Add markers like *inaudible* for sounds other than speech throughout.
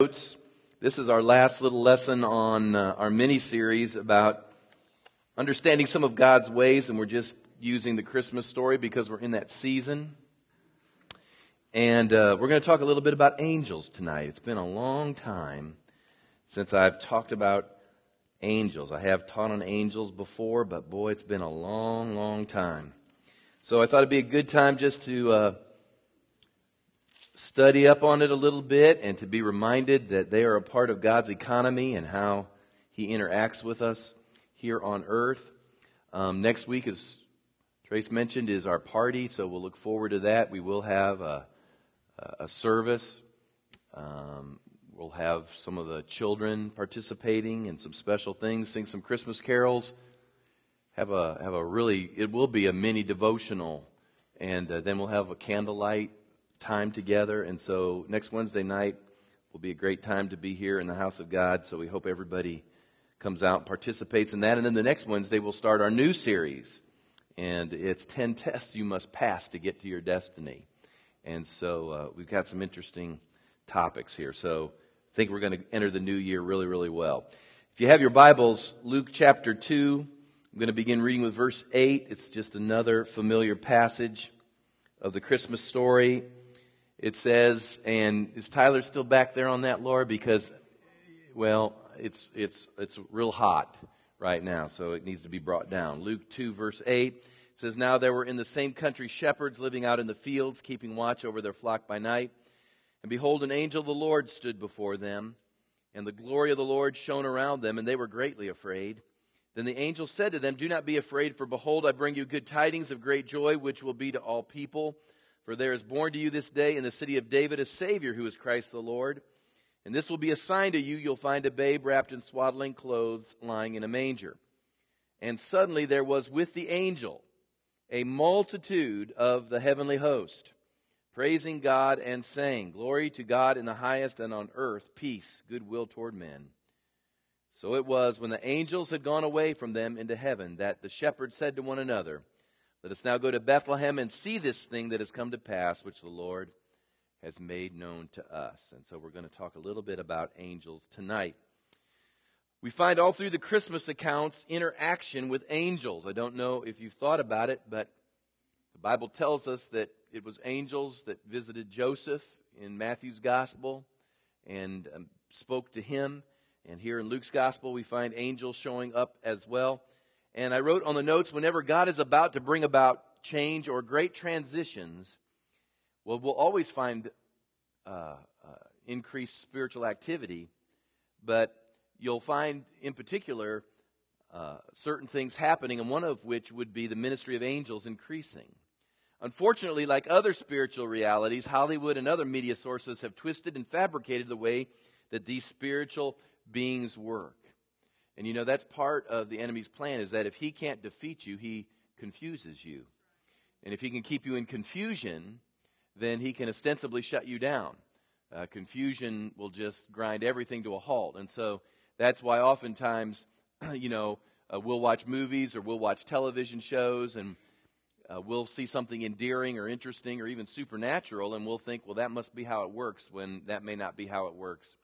notes, this is our last little lesson on uh, our mini series about understanding some of God's ways, and we're just using the Christmas story because we're in that season. And uh, we're going to talk a little bit about angels tonight. It's been a long time since I've talked about angels. I have taught on angels before, but boy, it's been a long, long time. So I thought it'd be a good time just to. Uh, study up on it a little bit and to be reminded that they are a part of God's economy and how He interacts with us here on earth. Um, next week, as Trace mentioned, is our party, so we'll look forward to that. We will have a, a service. Um, we'll have some of the children participating and some special things, sing some Christmas carols. Have a have a really it will be a mini devotional, and uh, then we'll have a candlelight time together. And so next Wednesday night will be a great time to be here in the house of God. So we hope everybody comes out and participates in that. And then the next Wednesday we'll start our new series. And it's 10 tests you must pass to get to your destiny. And so uh, we've got some interesting topics here. So I think we're going to enter the new year really, really well. If you have your Bibles, Luke chapter 2, I'm going to begin reading with verse 8. It's just another familiar passage of the Christmas story it says, and is Tyler still back there on that, Laura? Because, well, it's, it's, it's real hot right now, so it needs to be brought down. Luke 2, verse 8 says, Now there were in the same country shepherds living out in the fields, keeping watch over their flock by night. And behold, an angel of the Lord stood before them, and the glory of the Lord shone around them, and they were greatly afraid. Then the angel said to them, Do not be afraid, for behold, I bring you good tidings of great joy, which will be to all people. For there is born to you this day in the city of David a Savior who is Christ the Lord. And this will be a sign to you. You'll find a babe wrapped in swaddling clothes lying in a manger. And suddenly there was with the angel a multitude of the heavenly host, praising God and saying, Glory to God in the highest and on earth, peace, goodwill toward men. So it was when the angels had gone away from them into heaven that the shepherds said to one another, let us now go to Bethlehem and see this thing that has come to pass, which the Lord has made known to us. And so we're going to talk a little bit about angels tonight. We find all through the Christmas accounts interaction with angels. I don't know if you've thought about it, but the Bible tells us that it was angels that visited Joseph in Matthew's gospel and um, spoke to him. And here in Luke's gospel, we find angels showing up as well. And I wrote on the notes whenever God is about to bring about change or great transitions, well, we'll always find uh, uh, increased spiritual activity, but you'll find in particular uh, certain things happening, and one of which would be the ministry of angels increasing. Unfortunately, like other spiritual realities, Hollywood and other media sources have twisted and fabricated the way that these spiritual beings work. And you know, that's part of the enemy's plan is that if he can't defeat you, he confuses you. And if he can keep you in confusion, then he can ostensibly shut you down. Uh, confusion will just grind everything to a halt. And so that's why oftentimes, *clears throat* you know, uh, we'll watch movies or we'll watch television shows and uh, we'll see something endearing or interesting or even supernatural and we'll think, well, that must be how it works when that may not be how it works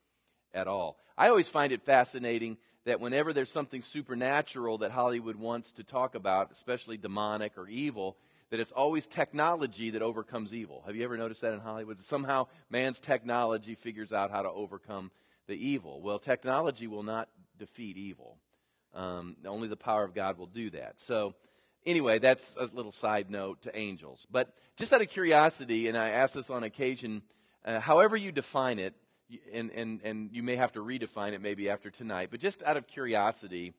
at all. I always find it fascinating that whenever there's something supernatural that Hollywood wants to talk about, especially demonic or evil, that it's always technology that overcomes evil. Have you ever noticed that in Hollywood? Somehow man's technology figures out how to overcome the evil. Well, technology will not defeat evil. Um, only the power of God will do that. So, anyway, that's a little side note to angels. But just out of curiosity, and I ask this on occasion, uh, however you define it, and, and, and you may have to redefine it maybe after tonight, but just out of curiosity,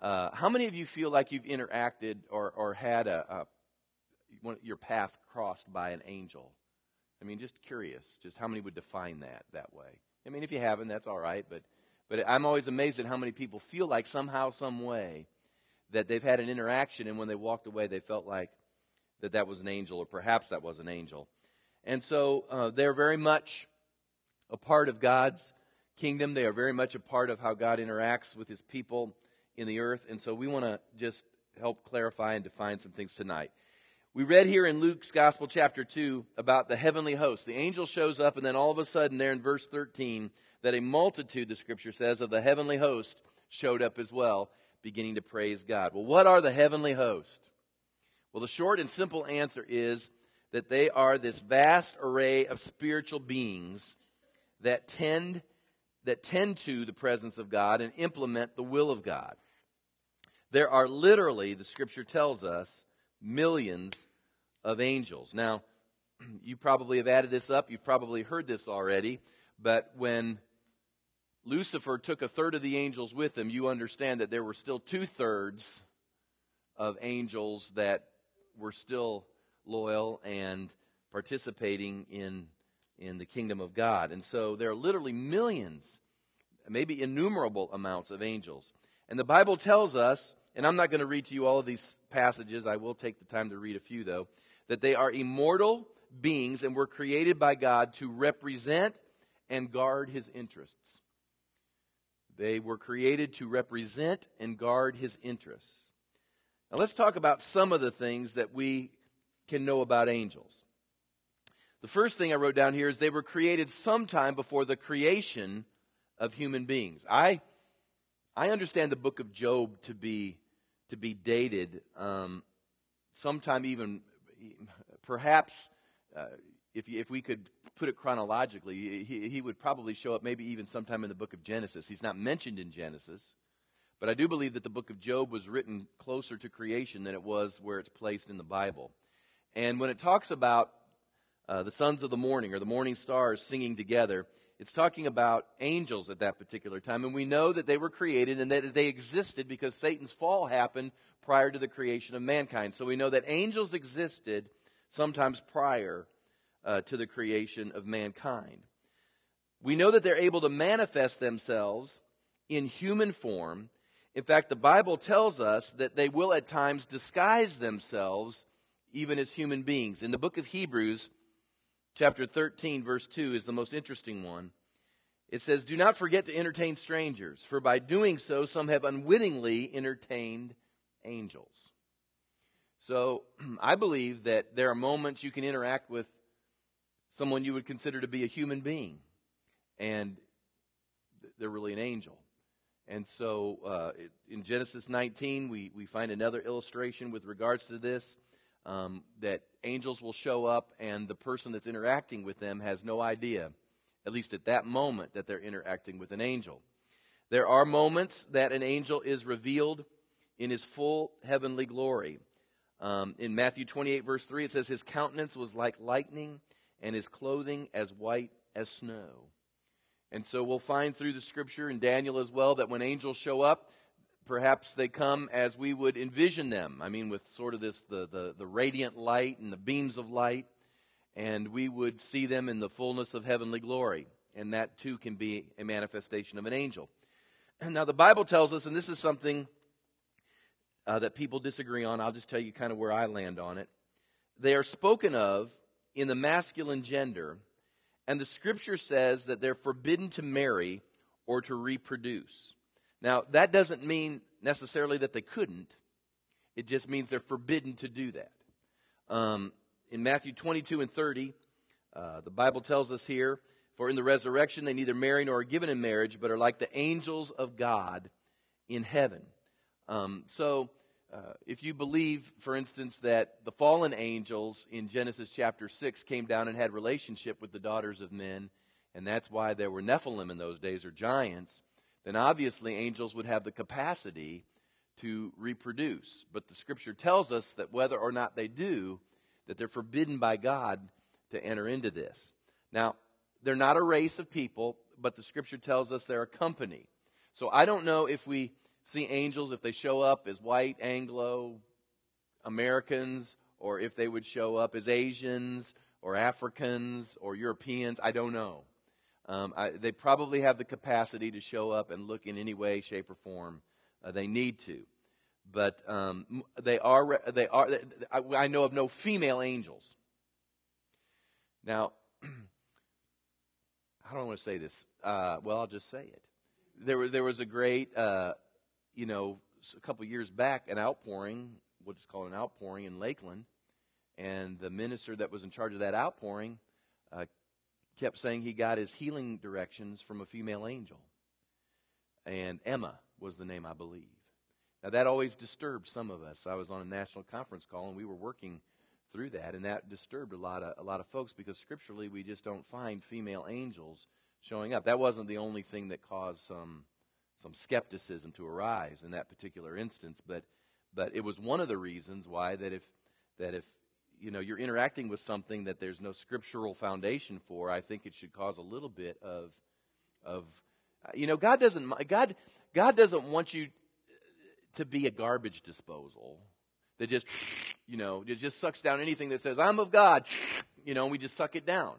uh, how many of you feel like you've interacted or, or had a, a, your path crossed by an angel? I mean, just curious, just how many would define that that way? I mean, if you haven't, that's all right, but, but I'm always amazed at how many people feel like somehow, some way, that they've had an interaction, and when they walked away, they felt like that that was an angel, or perhaps that was an angel. And so uh, they're very much a part of God's kingdom. They are very much a part of how God interacts with his people in the earth. And so we want to just help clarify and define some things tonight. We read here in Luke's Gospel, chapter 2, about the heavenly host. The angel shows up, and then all of a sudden, there in verse 13, that a multitude, the scripture says, of the heavenly host showed up as well, beginning to praise God. Well, what are the heavenly host? Well, the short and simple answer is that they are this vast array of spiritual beings that tend, that tend to the presence of God and implement the will of God. There are literally, the scripture tells us, millions of angels. Now, *clears throat* you probably have added this up. You've probably heard this already. But when Lucifer took a third of the angels with him, you understand that there were still two thirds of angels that were still loyal and participating in, in the kingdom of God. And so there are literally millions, maybe innumerable amounts of angels. And the Bible tells us and I'm not going to read to you all of these passages. I will take the time to read a few, though. That they are immortal beings and were created by God to represent and guard his interests. They were created to represent and guard his interests. Now, let's talk about some of the things that we can know about angels. The first thing I wrote down here is they were created sometime before the creation of human beings. I, I understand the book of Job to be to be dated um, sometime even perhaps uh, if, if we could put it chronologically he, he would probably show up maybe even sometime in the book of genesis he's not mentioned in genesis but i do believe that the book of job was written closer to creation than it was where it's placed in the bible and when it talks about uh, the sons of the morning or the morning stars singing together it's talking about angels at that particular time. And we know that they were created and that they existed because Satan's fall happened prior to the creation of mankind. So we know that angels existed sometimes prior uh, to the creation of mankind. We know that they're able to manifest themselves in human form. In fact, the Bible tells us that they will at times disguise themselves even as human beings. In the book of Hebrews, chapter 13, verse 2 is the most interesting one. It says, Do not forget to entertain strangers, for by doing so, some have unwittingly entertained angels. So *clears throat* I believe that there are moments you can interact with someone you would consider to be a human being, and they're really an angel. And so uh, in Genesis 19, we, we find another illustration with regards to this um, that angels will show up and the person that's interacting with them has no idea, at least at that moment, that they're interacting with an angel. There are moments that an angel is revealed in his full heavenly glory. Um, in Matthew 28, verse 3, it says, His countenance was like lightning, and his clothing as white as snow. And so we'll find through the scripture in Daniel as well that when angels show up, perhaps they come as we would envision them. I mean, with sort of this the, the, the radiant light and the beams of light, and we would see them in the fullness of heavenly glory. And that too can be a manifestation of an angel. And *clears throat* now, the Bible tells us, and this is something uh, that people disagree on. I'll just tell you kind of where I land on it. They are spoken of in the masculine gender, and the scripture says that they're forbidden to marry or to reproduce. Now, that doesn't mean necessarily that they couldn't. It just means they're forbidden to do that. Um, in Matthew 22 and 30, uh, the Bible tells us here, For in the resurrection they neither marry nor are given in marriage, but are like the angels of God in heaven. Um, so, uh, if you believe, for instance, that the fallen angels in Genesis chapter 6 came down and had relationship with the daughters of men, and that's why there were Nephilim in those days, or giants, then obviously angels would have the capacity to reproduce. But the scripture tells us that whether or not they do, that they're forbidden by God to enter into this. Now, they're not a race of people, but the scripture tells us they're a company. So I don't know if we see angels, if they show up as white Anglo Americans, or if they would show up as Asians, or Africans, or Europeans. I don't know. Um, I, they probably have the capacity to show up and look in any way, shape, or form uh, they need to. But um, they are, they are, I, I know of no female angels. Now, *clears throat* I don't want to say this. Uh, well, I'll just say it. There was, there was a great, uh, you know, a couple years back, an outpouring, we'll just call it an outpouring in Lakeland. and the minister that was in charge of that outpouring uh, kept saying he got his healing directions from a female angel. And Emma was the name, I believe. Now, that always disturbed some of us. I was on a national conference call, and we were working through that, and that disturbed a lot of, a lot of folks because scripturally we just don't find female angels showing up. That wasn't the only thing that caused some, some skepticism to arise in that particular instance, but, but it was one of the reasons why that if, that if you know you're interacting with something that there's no scriptural foundation for, I think it should cause a little bit of of you know God doesn't God God doesn't want you to be a garbage disposal that just you know it just sucks down anything that says I'm of God, you know, and we just suck it down.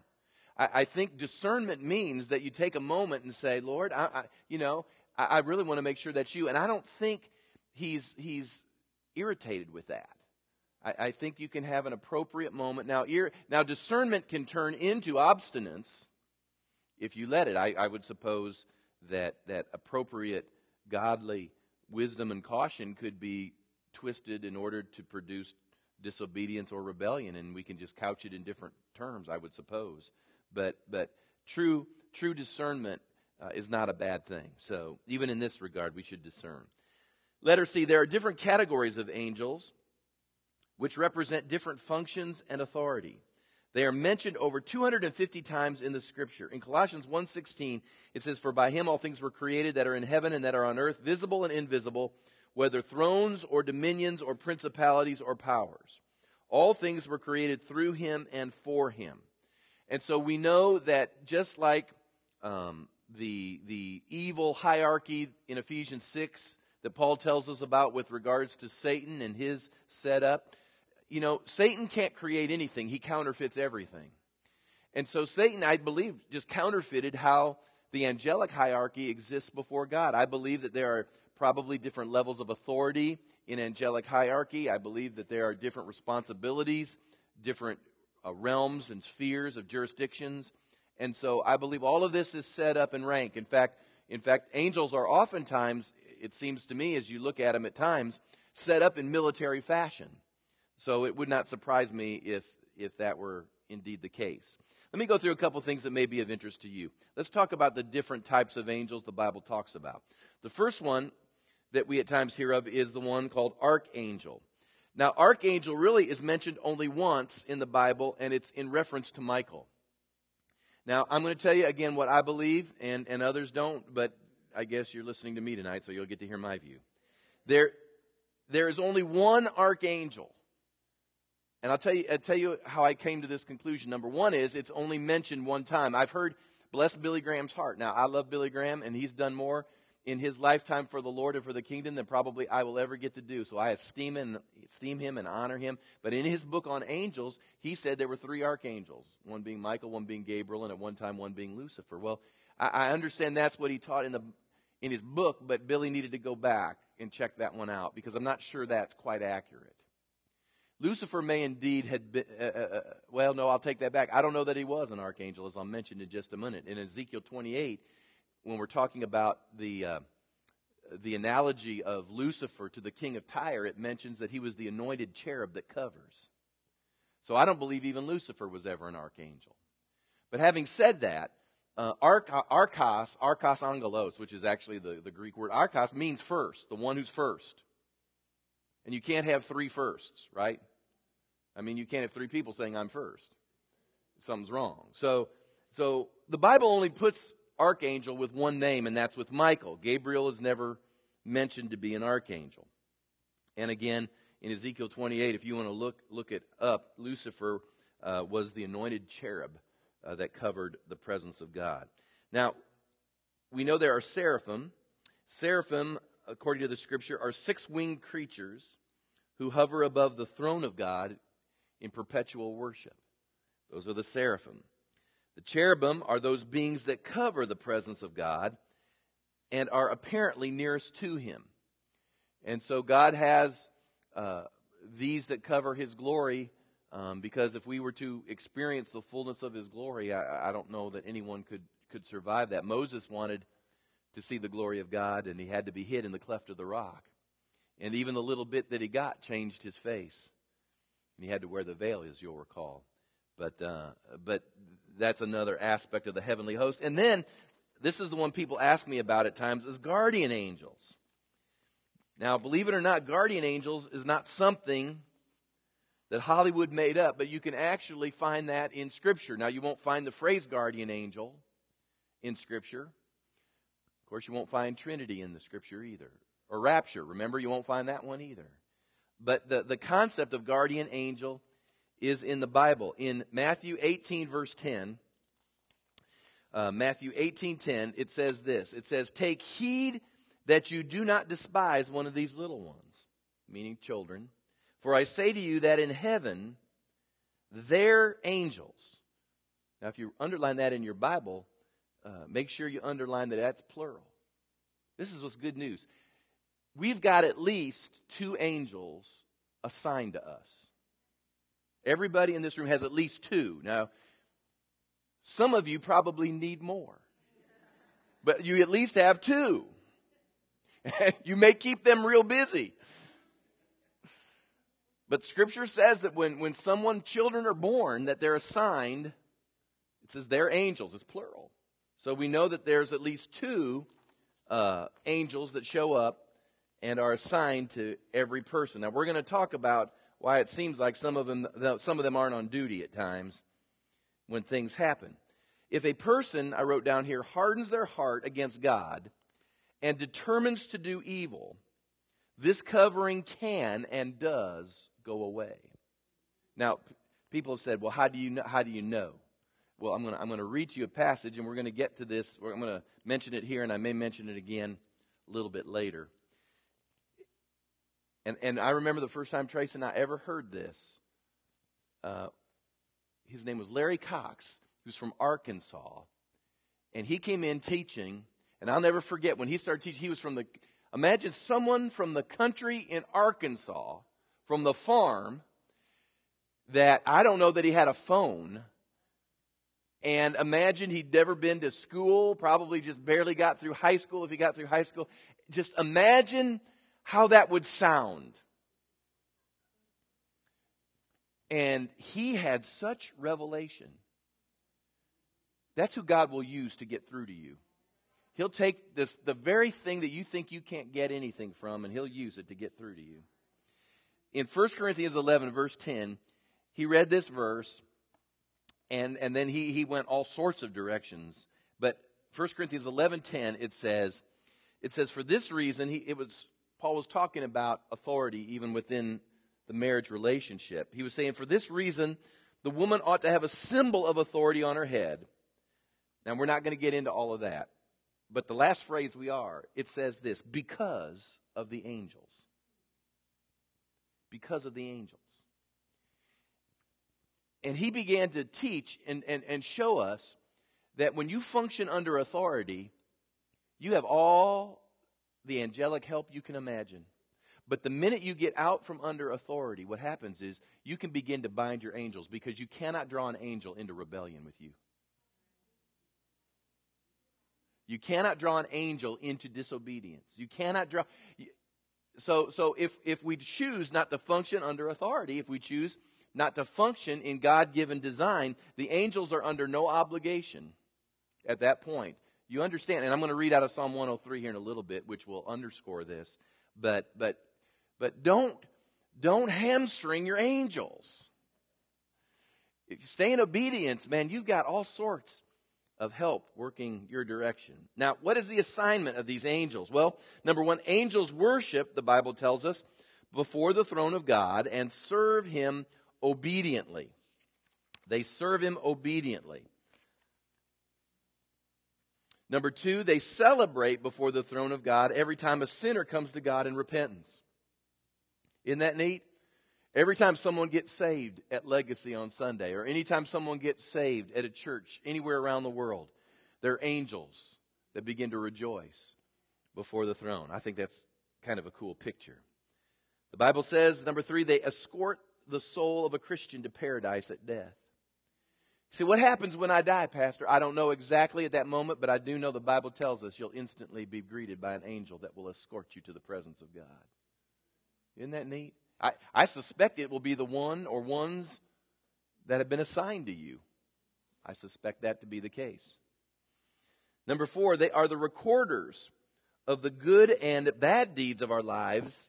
I, I think discernment means that you take a moment and say, Lord, I, I you know, I, I really want to make sure that's you, and I don't think he's he's irritated with that. I, I think you can have an appropriate moment. Now, ear, now, discernment can turn into obstinance if you let it. I, I would suppose that, that appropriate godly wisdom and caution could be twisted in order to produce disobedience or rebellion, and we can just couch it in different terms, I would suppose. But, but true, true discernment uh, is not a bad thing. So, even in this regard, we should discern. Letter C, there are different categories of angels which represent different functions and authority. They are mentioned over 250 times in the scripture. In Colossians 1:16, it says for by him all things were created that are in heaven and that are on earth, visible and invisible, whether thrones or dominions or principalities or powers. All things were created through him and for him. And so we know that just like um, the, the evil hierarchy in Ephesians 6 that Paul tells us about with regards to Satan and his setup, you know, Satan can't create anything, he counterfeits everything. And so Satan, I believe, just counterfeited how the angelic hierarchy exists before God. I believe that there are probably different levels of authority in angelic hierarchy. I believe that there are different responsibilities, different uh, realms and spheres of jurisdictions. And so I believe all of this is set up in rank. In fact, in fact, angels are oftentimes, it seems to me, as you look at them at times, set up in military fashion. So it would not surprise me if, if that were indeed the case. Let me go through a couple things that may be of interest to you. Let's talk about the different types of angels the Bible talks about. The first one that we at times hear of is the one called archangel. Now, archangel really is mentioned only once in the Bible, and it's in reference to Michael. Now, I'm going to tell you again what I believe, and, and others don't, but I guess you're listening to me tonight, so you'll get to hear my view. There, there is only one archangel and I'll tell you, I'll tell you how I came to this conclusion. Number one is it's only mentioned one time. I've heard bless Billy Graham's heart. Now, I love Billy Graham, and he's done more in his lifetime for the Lord and for the kingdom than probably I will ever get to do. So I esteem, esteem him and honor him. But in his book on angels, he said there were three archangels one being Michael, one being Gabriel, and at one time one being Lucifer. Well, I, I understand that's what he taught in, the, in his book, but Billy needed to go back and check that one out because I'm not sure that's quite accurate. Lucifer may indeed had been, uh, uh, uh, well, no, I'll take that back. I don't know that he was an archangel, as I'll mention in just a minute. In Ezekiel 28, when we're talking about the, uh, the analogy of Lucifer to the king of Tyre, it mentions that he was the anointed cherub that covers. So I don't believe even Lucifer was ever an archangel. But having said that, uh, archos, archos angelos, which is actually the, the Greek word archos, means first, the one who's first. And you can't have three firsts, right? I mean, you can't have three people saying, I'm first. Something's wrong. So, so the Bible only puts archangel with one name, and that's with Michael. Gabriel is never mentioned to be an archangel. And again, in Ezekiel 28, if you want to look, look it up, Lucifer uh, was the anointed cherub uh, that covered the presence of God. Now, we know there are seraphim. Seraphim according to the scripture, are six winged creatures who hover above the throne of God in perpetual worship. Those are the seraphim. The cherubim are those beings that cover the presence of God and are apparently nearest to Him. And so God has uh, these that cover His glory um, because if we were to experience the fullness of His glory, I, I don't know that anyone could, could survive that. Moses wanted to see the glory of God, and he had to be hid in the cleft of the rock. And even the little bit that he got changed his face. And he had to wear the veil, as you'll recall. But, uh, but that's another aspect of the heavenly host. And then, this is the one people ask me about at times, is guardian angels. Now, believe it or not, guardian angels is not something that Hollywood made up, but you can actually find that in Scripture. Now, you won't find the phrase guardian angel in Scripture. Of course, you won't find Trinity in the Scripture either. Or rapture. Remember, you won't find that one either. But the, the concept of guardian angel is in the Bible. In Matthew 18, verse 10, uh, Matthew 18, 10, it says this. It says, Take heed that you do not despise one of these little ones, meaning children. For I say to you that in heaven, their angels. Now, if you underline that in your Bible, uh, make sure you underline that that's plural. This is what's good news. We've got at least two angels assigned to us. Everybody in this room has at least two. Now, some of you probably need more, but you at least have two. *laughs* you may keep them real busy. But scripture says that when, when someone, children are born, that they're assigned, it says they're angels, it's plural. So we know that there's at least two uh, angels that show up and are assigned to every person. Now we're going to talk about why it seems like some of them, some of them aren't on duty at times when things happen. If a person, I wrote down here, hardens their heart against God and determines to do evil, this covering can and does go away. Now, people have said, well, how do you know? How do you know? Well, I'm going to I'm going to read to you a passage, and we're going to get to this. I'm going to mention it here, and I may mention it again a little bit later. And, and I remember the first time Trace and I ever heard this. Uh, his name was Larry Cox. He was from Arkansas. And he came in teaching, and I'll never forget when he started teaching, he was from the, imagine someone from the country in Arkansas, from the farm, that I don't know that he had a phone. And imagine he'd never been to school, probably just barely got through high school if he got through high school. Just imagine how that would sound. And he had such revelation. That's who God will use to get through to you. He'll take this, the very thing that you think you can't get anything from, and he'll use it to get through to you. In 1 Corinthians 11, verse 10, he read this verse, and, and then he, he went all sorts of directions. But 1 Corinthians 11, 10, it says, it says, for this reason, he, it was Paul was talking about authority even within the marriage relationship. He was saying, for this reason, the woman ought to have a symbol of authority on her head. Now, we're not going to get into all of that. But the last phrase we are, it says this because of the angels. Because of the angels. And he began to teach and, and, and show us that when you function under authority, you have all the angelic help you can imagine. But the minute you get out from under authority, what happens is you can begin to bind your angels because you cannot draw an angel into rebellion with you. You cannot draw an angel into disobedience. You cannot draw. So, so if, if we choose not to function under authority, if we choose not to function in God given design, the angels are under no obligation at that point you understand, and I'm going to read out of Psalm 103 here in a little bit, which will underscore this. But but but don't don't hamstring your angels. If you stay in obedience, man, you've got all sorts of help working your direction. Now, what is the assignment of these angels? Well, number one, angels worship, the Bible tells us, before the throne of God and serve him obediently. They serve him obediently. Number two, they celebrate before the throne of God every time a sinner comes to God in repentance. Isn't that neat? Every time someone gets saved at Legacy on Sunday, or anytime someone gets saved at a church anywhere around the world, there are angels that begin to rejoice before the throne. I think that's kind of a cool picture. The Bible says, number three, they escort the soul of a Christian to paradise at death. See, what happens when I die, Pastor? I don't know exactly at that moment, but I do know the Bible tells us you'll instantly be greeted by an angel that will escort you to the presence of God. Isn't that neat? I, I suspect it will be the one or ones that have been assigned to you. I suspect that to be the case. Number four, they are the recorders of the good and bad deeds of our lives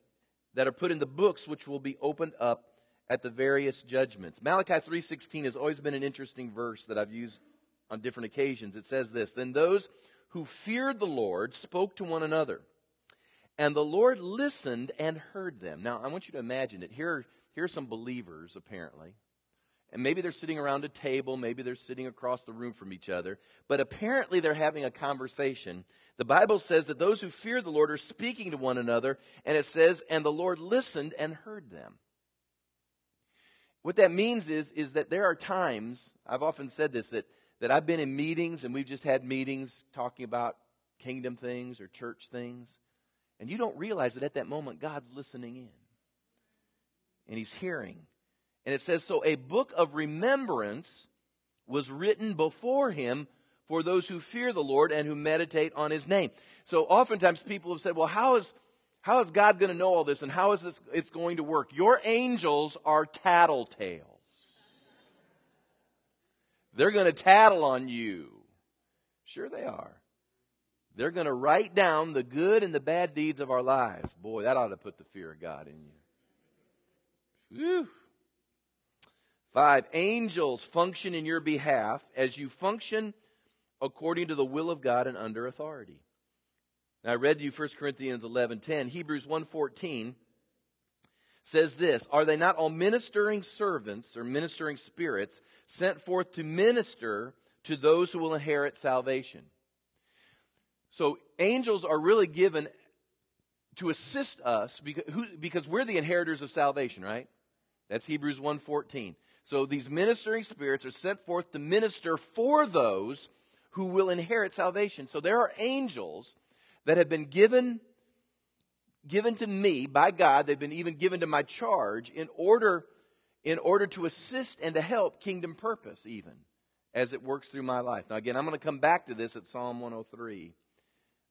that are put in the books which will be opened up at the various judgments. Malachi 3:16 has always been an interesting verse that I've used on different occasions. It says this, "Then those who feared the Lord spoke to one another, and the Lord listened and heard them." Now, I want you to imagine it. Here, here are some believers apparently. And maybe they're sitting around a table, maybe they're sitting across the room from each other, but apparently they're having a conversation. The Bible says that those who fear the Lord are speaking to one another, and it says, and the Lord listened and heard them. What that means is, is that there are times, I've often said this, that, that I've been in meetings and we've just had meetings talking about kingdom things or church things, and you don't realize that at that moment God's listening in. And He's hearing. And it says, So a book of remembrance was written before Him for those who fear the Lord and who meditate on His name. So oftentimes people have said, Well, how is how is God going to know all this and how is this it's going to work? Your angels are tattletales. They're going to tattle on you. Sure they are. They're going to write down the good and the bad deeds of our lives. Boy, that ought to put the fear of God in you. Whew. Five, angels function in your behalf as you function according to the will of God and under authority. Now, I read to you 1 Corinthians 11.10. Hebrews 1.14 says this, Are they not all ministering servants or ministering spirits sent forth to minister to those who will inherit salvation? So angels are really given to assist us because, because we're the inheritors of salvation, right? That's Hebrews 1.14. So these ministering spirits are sent forth to minister for those who will inherit salvation. So there are angels that have been given given to me by God. They've been even given to my charge in order in order to assist and to help kingdom purpose even as it works through my life. Now again, I'm going to come back to this at Psalm 103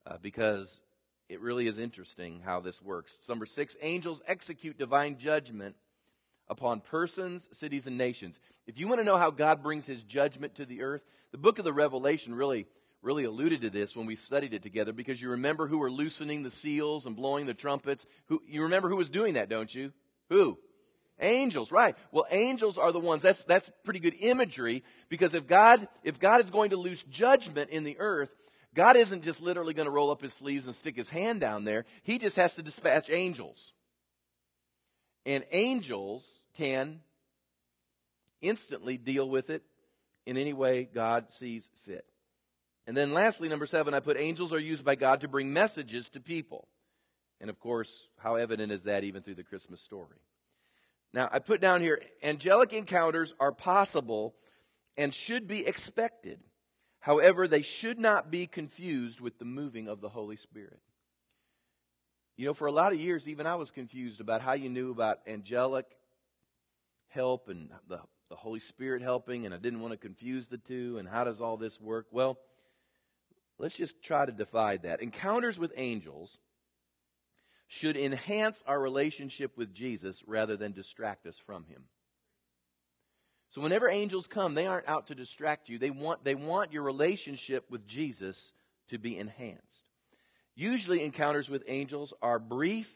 uh, because it really is interesting how this works. Number 6, angels execute divine judgment upon persons, cities and nations. If you want to know how God brings his judgment to the earth, the book of the Revelation really really alluded to this when we studied it together because you remember who were loosening the seals and blowing the trumpets. Who, you remember who was doing that, don't you? Who? Angels, right. Well, angels are the ones. That's, that's pretty good imagery because if God, if God is going to loose judgment in the earth, God isn't just literally going to roll up his sleeves and stick his hand down there. He just has to dispatch angels. And angels can instantly deal with it in any way God sees fit. And then lastly, number seven, I put angels are used by God to bring messages to people. And of course, how evident is that even through the Christmas story? Now, I put down here angelic encounters are possible and should be expected. However, they should not be confused with the moving of the Holy Spirit. You know, for a lot of years, even I was confused about how you knew about angelic help and the, the Holy Spirit helping, and I didn't want to confuse the two, and how does all this work? Well, Let's just try to divide that. Encounters with angels should enhance our relationship with Jesus rather than distract us from him. So whenever angels come, they aren't out to distract you. They want, they want your relationship with Jesus to be enhanced. Usually encounters with angels are brief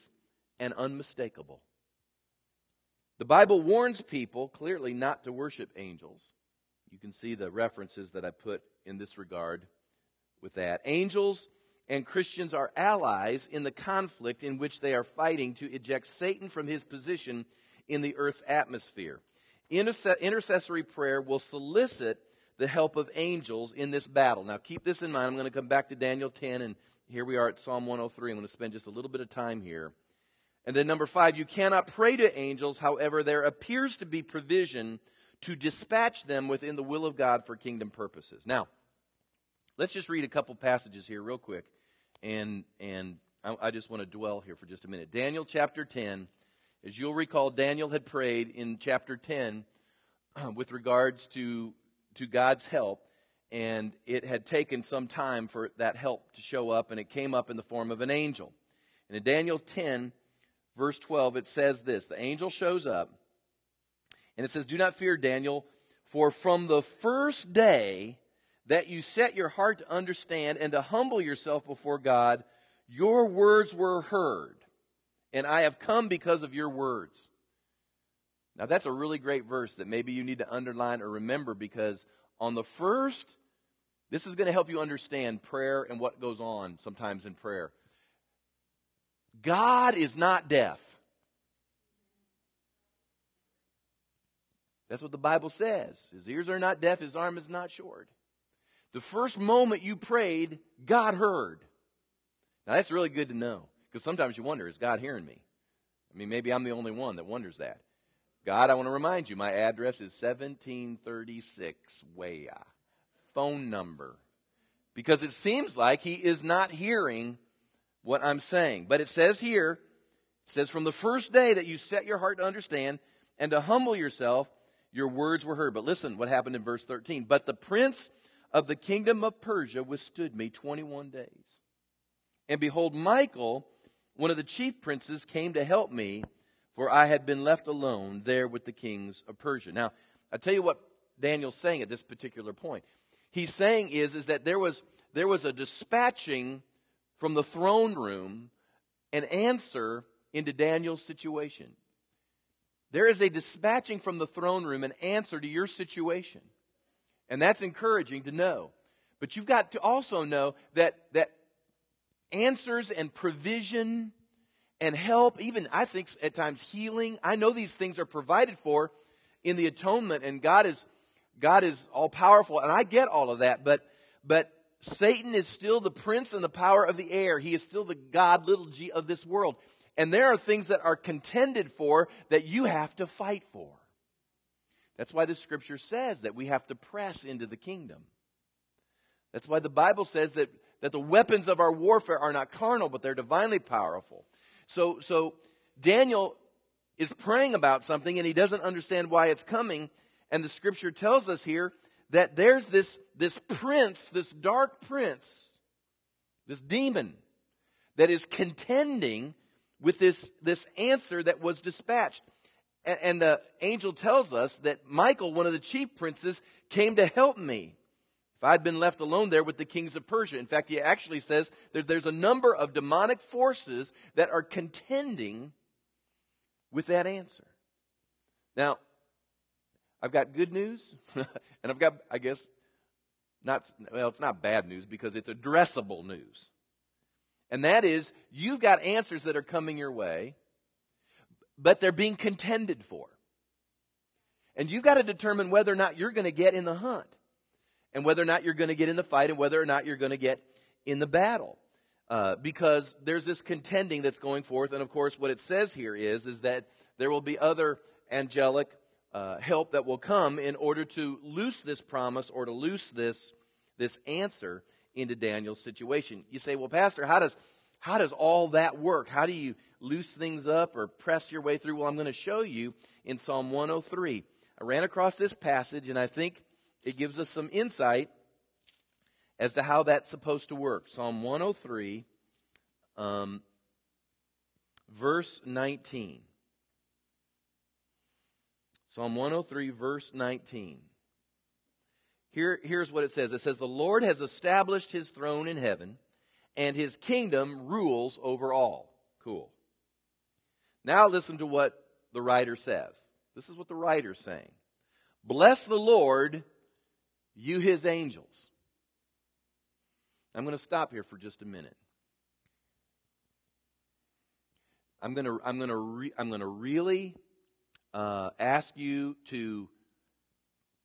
and unmistakable. The Bible warns people clearly not to worship angels. You can see the references that I put in this regard with that. Angels and Christians are allies in the conflict in which they are fighting to eject Satan from his position in the earth's atmosphere. intercessory prayer will solicit the help of angels in this battle. Now, keep this in mind. I'm going to come back to Daniel 10, and here we are at Psalm 103. I'm going to spend just a little bit of time here. And then, number five, you cannot pray to angels. However, there appears to be provision to dispatch them within the will of God for kingdom purposes. Now, Let's just read a couple passages here, real quick, and and I, I just want to dwell here for just a minute. Daniel chapter ten. As you'll recall, Daniel had prayed in chapter ten *clears throat* with regards to to God's help, and it had taken some time for that help to show up, and it came up in the form of an angel. And in Daniel ten, verse 12, it says this The angel shows up, and it says, Do not fear, Daniel, for from the first day that you set your heart to understand and to humble yourself before God, your words were heard, and I have come because of your words. Now, that's a really great verse that maybe you need to underline or remember because on the first, this is going to help you understand prayer and what goes on sometimes in prayer. God is not deaf. That's what the Bible says. His ears are not deaf, his arm is not short. The first moment you prayed, God heard. Now that's really good to know because sometimes you wonder, is God hearing me? I mean, maybe I'm the only one that wonders that. God, I want to remind you, my address is 1736 Weah. Phone number. Because it seems like he is not hearing what I'm saying. But it says here, it says, from the first day that you set your heart to understand and to humble yourself, your words were heard. But listen what happened in verse 13. But the prince of the kingdom of Persia withstood me 21 days. And behold, Michael, one of the chief princes, came to help me for I had been left alone there with the kings of Persia. Now, I tell you what Daniel's saying at this particular point. He's saying is, is that there was, there was a dispatching from the throne room an answer into Daniel's situation. There is a dispatching from the throne room an answer to your situation. And that's encouraging to know. But you've got to also know that, that answers and provision and help, even I think at times healing. I know these things are provided for in the atonement and God is God is all powerful and I get all of that, but but Satan is still the prince and the power of the air. He is still the God little g of this world. And there are things that are contended for that you have to fight for. That's why the scripture says that we have to press into the kingdom. That's why the Bible says that, that the weapons of our warfare are not carnal, but they're divinely powerful. So, so Daniel is praying about something and he doesn't understand why it's coming. And the scripture tells us here that there's this, this prince, this dark prince, this demon that is contending with this, this answer that was dispatched. And, and the angel tells us that Michael, one of the chief princes, came to help me. If I'd been left alone there with the kings of Persia. In fact, he actually says that there's a number of demonic forces that are contending with that answer. Now, I've got good news, *laughs* and I've got, I guess, not, well, it's not bad news because it's addressable news. And that is, you've got answers that are coming your way, but they're being contended for. And you've got to determine whether or not you're going to get in the hunt and whether or not you're going to get in the fight and whether or not you're going to get in the battle. Uh, because there's this contending that's going forth, and of course, what it says here is is that there will be other angelic uh, help that will come in order to loose this promise or to loose this this answer into Daniel's situation. You say, well, Pastor, how does how does all that work? How do you loose things up or press your way through? Well, I'm going to show you in Psalm 103. I ran across this passage, and I think it gives us some insight as to how that's supposed to work. Psalm 103, um, verse 19. Psalm 103, verse 19. Here, here's what it says it says, The Lord has established his throne in heaven, and his kingdom rules over all. Cool. Now listen to what the writer says. This is what the writer's saying. Bless the Lord, you his angels. I'm going to stop here for just a minute. I'm going to, I'm going to, re, I'm going to really uh, ask you to,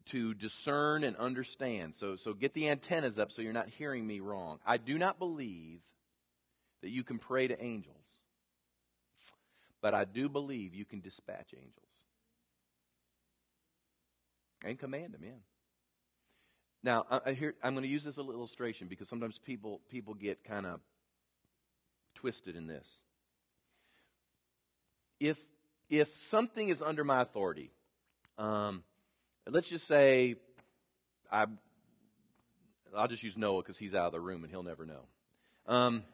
to discern and understand. So, so get the antennas up so you're not hearing me wrong. I do not believe that you can pray to angels, but I do believe you can dispatch angels and command them in. Now, I, I hear, I'm going to use this as illustration because sometimes people, people get kind of twisted in this. If, if something is under my authority, um, let's just say I, I'll just use Noah because he's out of the room and he'll never know. Um,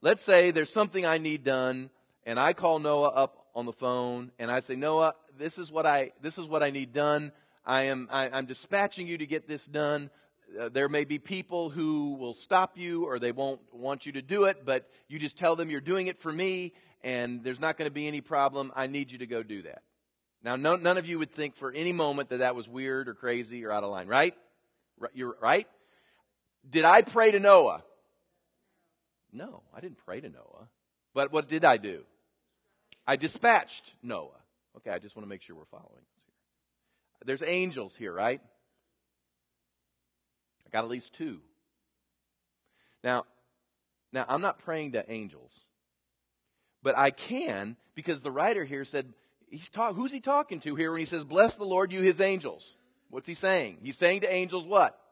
let's say there's something I need done and I call Noah up on the phone and I say, Noah, this is what I, this is what I need done. I am, I, am dispatching you to get this done. Uh, there may be people who will stop you or they won't want you to do it, but you just tell them you're doing it for me and there's not going to be any problem. I need you to go do that. Now, no, none of you would think for any moment that that was weird or crazy or out of line, right? You're right? Did I pray to Noah? No, I didn't pray to Noah. But what did I do? I dispatched Noah. Okay, I just want to make sure we're following. There's angels here, right? I got at least two. Now, now I'm not praying to angels, but I can because the writer here said he's talk, who's he talking to here when he says, "Bless the Lord, you His angels"? What's he saying? He's saying to angels what? *laughs*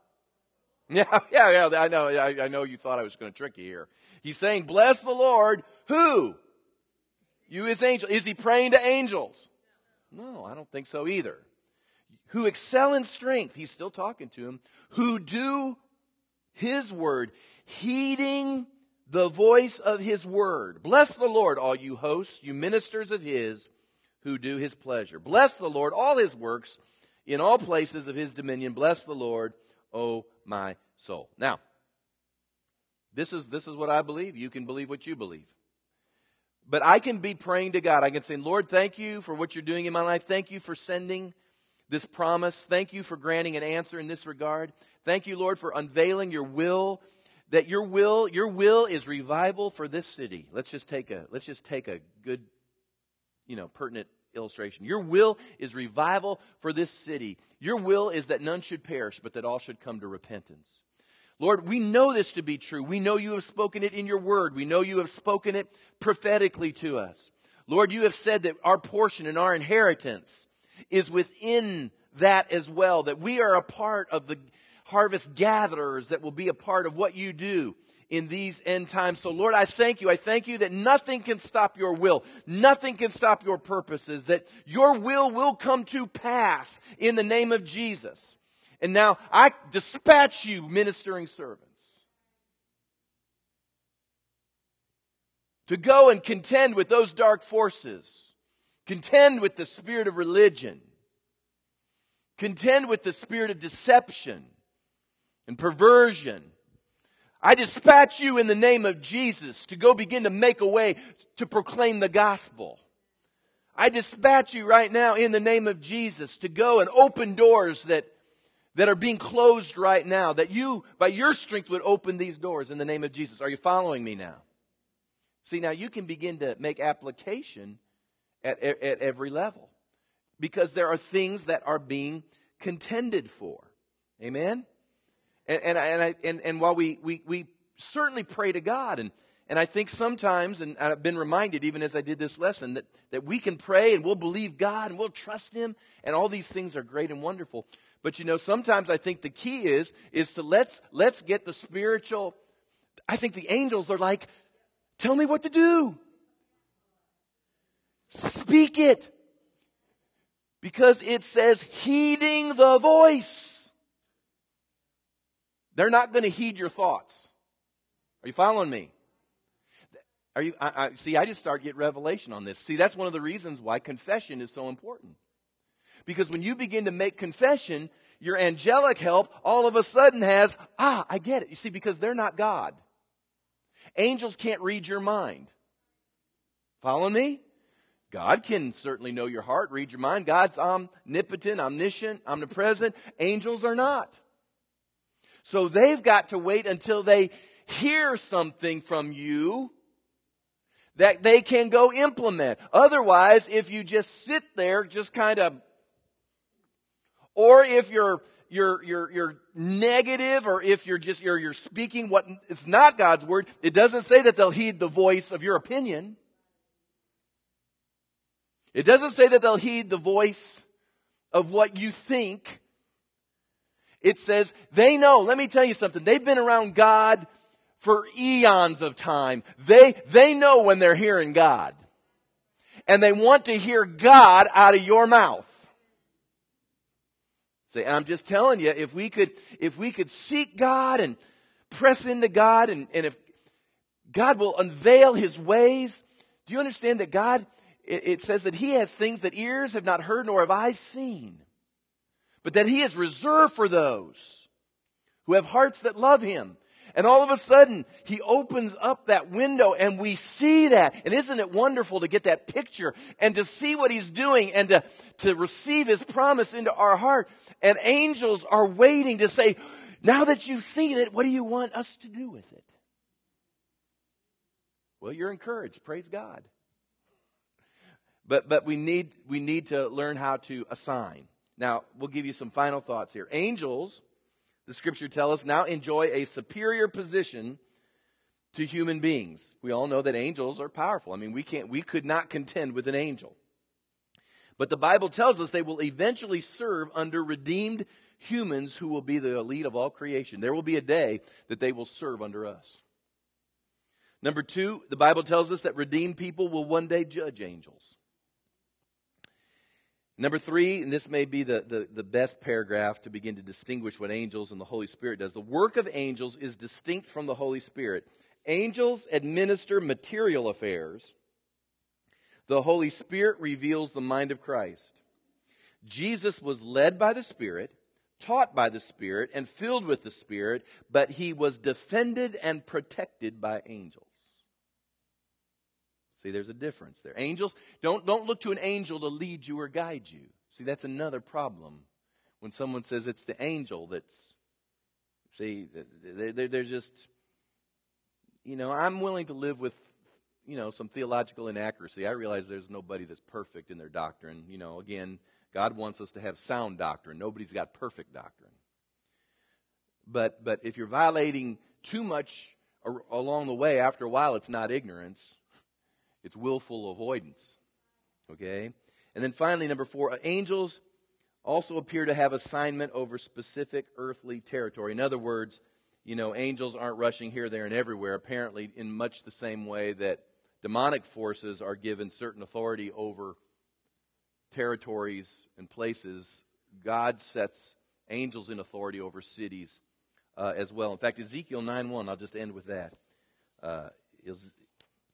Yeah, yeah, yeah. I know. I, I know you thought I was going to trick you here. He's saying, "Bless the Lord." Who? You, His angel. Is he praying to angels? No, I don't think so either who excel in strength, he's still talking to him, who do his word, heeding the voice of his word. Bless the Lord, all you hosts, you ministers of his who do his pleasure. Bless the Lord, all his works in all places of his dominion. Bless the Lord, O my soul. Now, this is, this is what I believe. You can believe what you believe. But I can be praying to God. I can say, Lord, thank you for what you're doing in my life. Thank you for sending this promise. Thank you for granting an answer in this regard. Thank you, Lord, for unveiling your will that your will your will is revival for this city. Let's just take a let's just take a good you know, pertinent illustration. Your will is revival for this city. Your will is that none should perish, but that all should come to repentance. Lord, we know this to be true. We know you have spoken it in your word. We know you have spoken it prophetically to us. Lord, you have said that our portion and our inheritance is within that as well, that we are a part of the harvest gatherers that will be a part of what you do in these end times. So Lord, I thank you. I thank you that nothing can stop your will. Nothing can stop your purposes, that your will will come to pass in the name of Jesus. And now I dispatch you, ministering servants, to go and contend with those dark forces Contend with the spirit of religion. Contend with the spirit of deception and perversion. I dispatch you in the name of Jesus to go begin to make a way to proclaim the gospel. I dispatch you right now in the name of Jesus to go and open doors that, that are being closed right now, that you, by your strength, would open these doors in the name of Jesus. Are you following me now? See, now you can begin to make application at, at every level because there are things that are being contended for. Amen? And, and, and, I, and, and while we, we, we certainly pray to God, and, and I think sometimes, and I've been reminded even as I did this lesson, that, that we can pray and we'll believe God and we'll trust Him, and all these things are great and wonderful. But you know, sometimes I think the key is, is to let's, let's get the spiritual, I think the angels are like, tell me what to do. Speak it. Because it says heeding the voice. They're not going to heed your thoughts. Are you following me? Are you, I, I, see, I just start get revelation on this. See, that's one of the reasons why confession is so important. Because when you begin to make confession, your angelic help all of a sudden has, ah, I get it. You see, because they're not God. Angels can't read your mind. Follow me? God can certainly know your heart, read your mind. God's omnipotent, omniscient, omnipresent. Angels are not. So they've got to wait until they hear something from you that they can go implement. Otherwise, if you just sit there, just kind of, or if you're you're, you're, you're negative or if you're just, you're, you're speaking what it's not God's word, it doesn't say that they'll heed the voice of your opinion. It doesn't say that they'll heed the voice of what you think. It says they know. Let me tell you something. They've been around God for eons of time. They, they know when they're hearing God. And they want to hear God out of your mouth. See, and I'm just telling you, if we could, if we could seek God and press into God and, and if God will unveil His ways Do you understand that God, it, it says that He has things that ears have not heard nor have eyes seen, but that He has reserved for those who have hearts that love Him. And all of a sudden, he opens up that window and we see that. And isn't it wonderful to get that picture and to see what he's doing and to, to receive his promise into our heart? And angels are waiting to say, now that you've seen it, what do you want us to do with it? Well, you're encouraged. Praise God. But, but we, need, we need to learn how to assign. Now, we'll give you some final thoughts here. Angels the scripture tells us, now enjoy a superior position to human beings. We all know that angels are powerful. I mean, we can't, we could not contend with an angel. But the Bible tells us they will eventually serve under redeemed humans who will be the elite of all creation. There will be a day that they will serve under us. Number two, the Bible tells us that redeemed people will one day judge angels. Number three, and this may be the, the, the, best paragraph to begin to distinguish what angels and the Holy Spirit does. The work of angels is distinct from the Holy Spirit. Angels administer material affairs. The Holy Spirit reveals the mind of Christ. Jesus was led by the Spirit, taught by the Spirit, and filled with the Spirit, but he was defended and protected by angels. See, there's a difference there. Angels, don't, don't look to an angel to lead you or guide you. See, that's another problem when someone says it's the angel that's, see, they're, they're just, you know, I'm willing to live with, you know, some theological inaccuracy. I realize there's nobody that's perfect in their doctrine. You know, again, God wants us to have sound doctrine. Nobody's got perfect doctrine. But, but if you're violating too much along the way, after a while, it's not ignorance it's willful avoidance. Okay? And then finally, number four, uh, angels also appear to have assignment over specific earthly territory. In other words, you know, angels aren't rushing here, there, and everywhere, apparently, in much the same way that demonic forces are given certain authority over territories and places. God sets angels in authority over cities uh, as well. In fact, Ezekiel 9 1, I'll just end with that. Uh,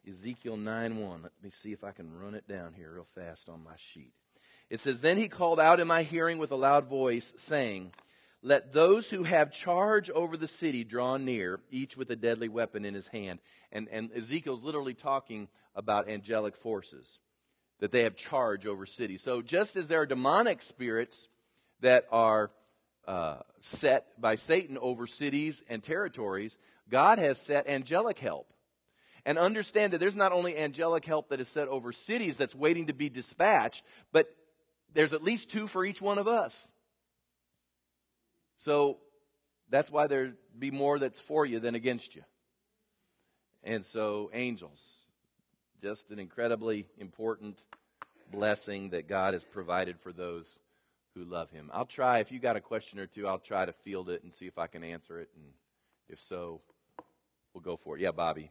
Ezekiel 9 1. Let me see if I can run it down here real fast on my sheet. It says, Then he called out in my hearing with a loud voice, saying, Let those who have charge over the city draw near, each with a deadly weapon in his hand. And, and Ezekiel's literally talking about angelic forces, that they have charge over cities. So just as there are demonic spirits that are uh, set by Satan over cities and territories, God has set angelic help and understand that there's not only angelic help that is set over cities that's waiting to be dispatched, but there's at least two for each one of us. So that's why there'd be more that's for you than against you. And so, angels, just an incredibly important blessing that God has provided for those who love Him. I'll try, if you got a question or two, I'll try to field it and see if I can answer it. And if so, we'll go for it. Yeah, Bobby.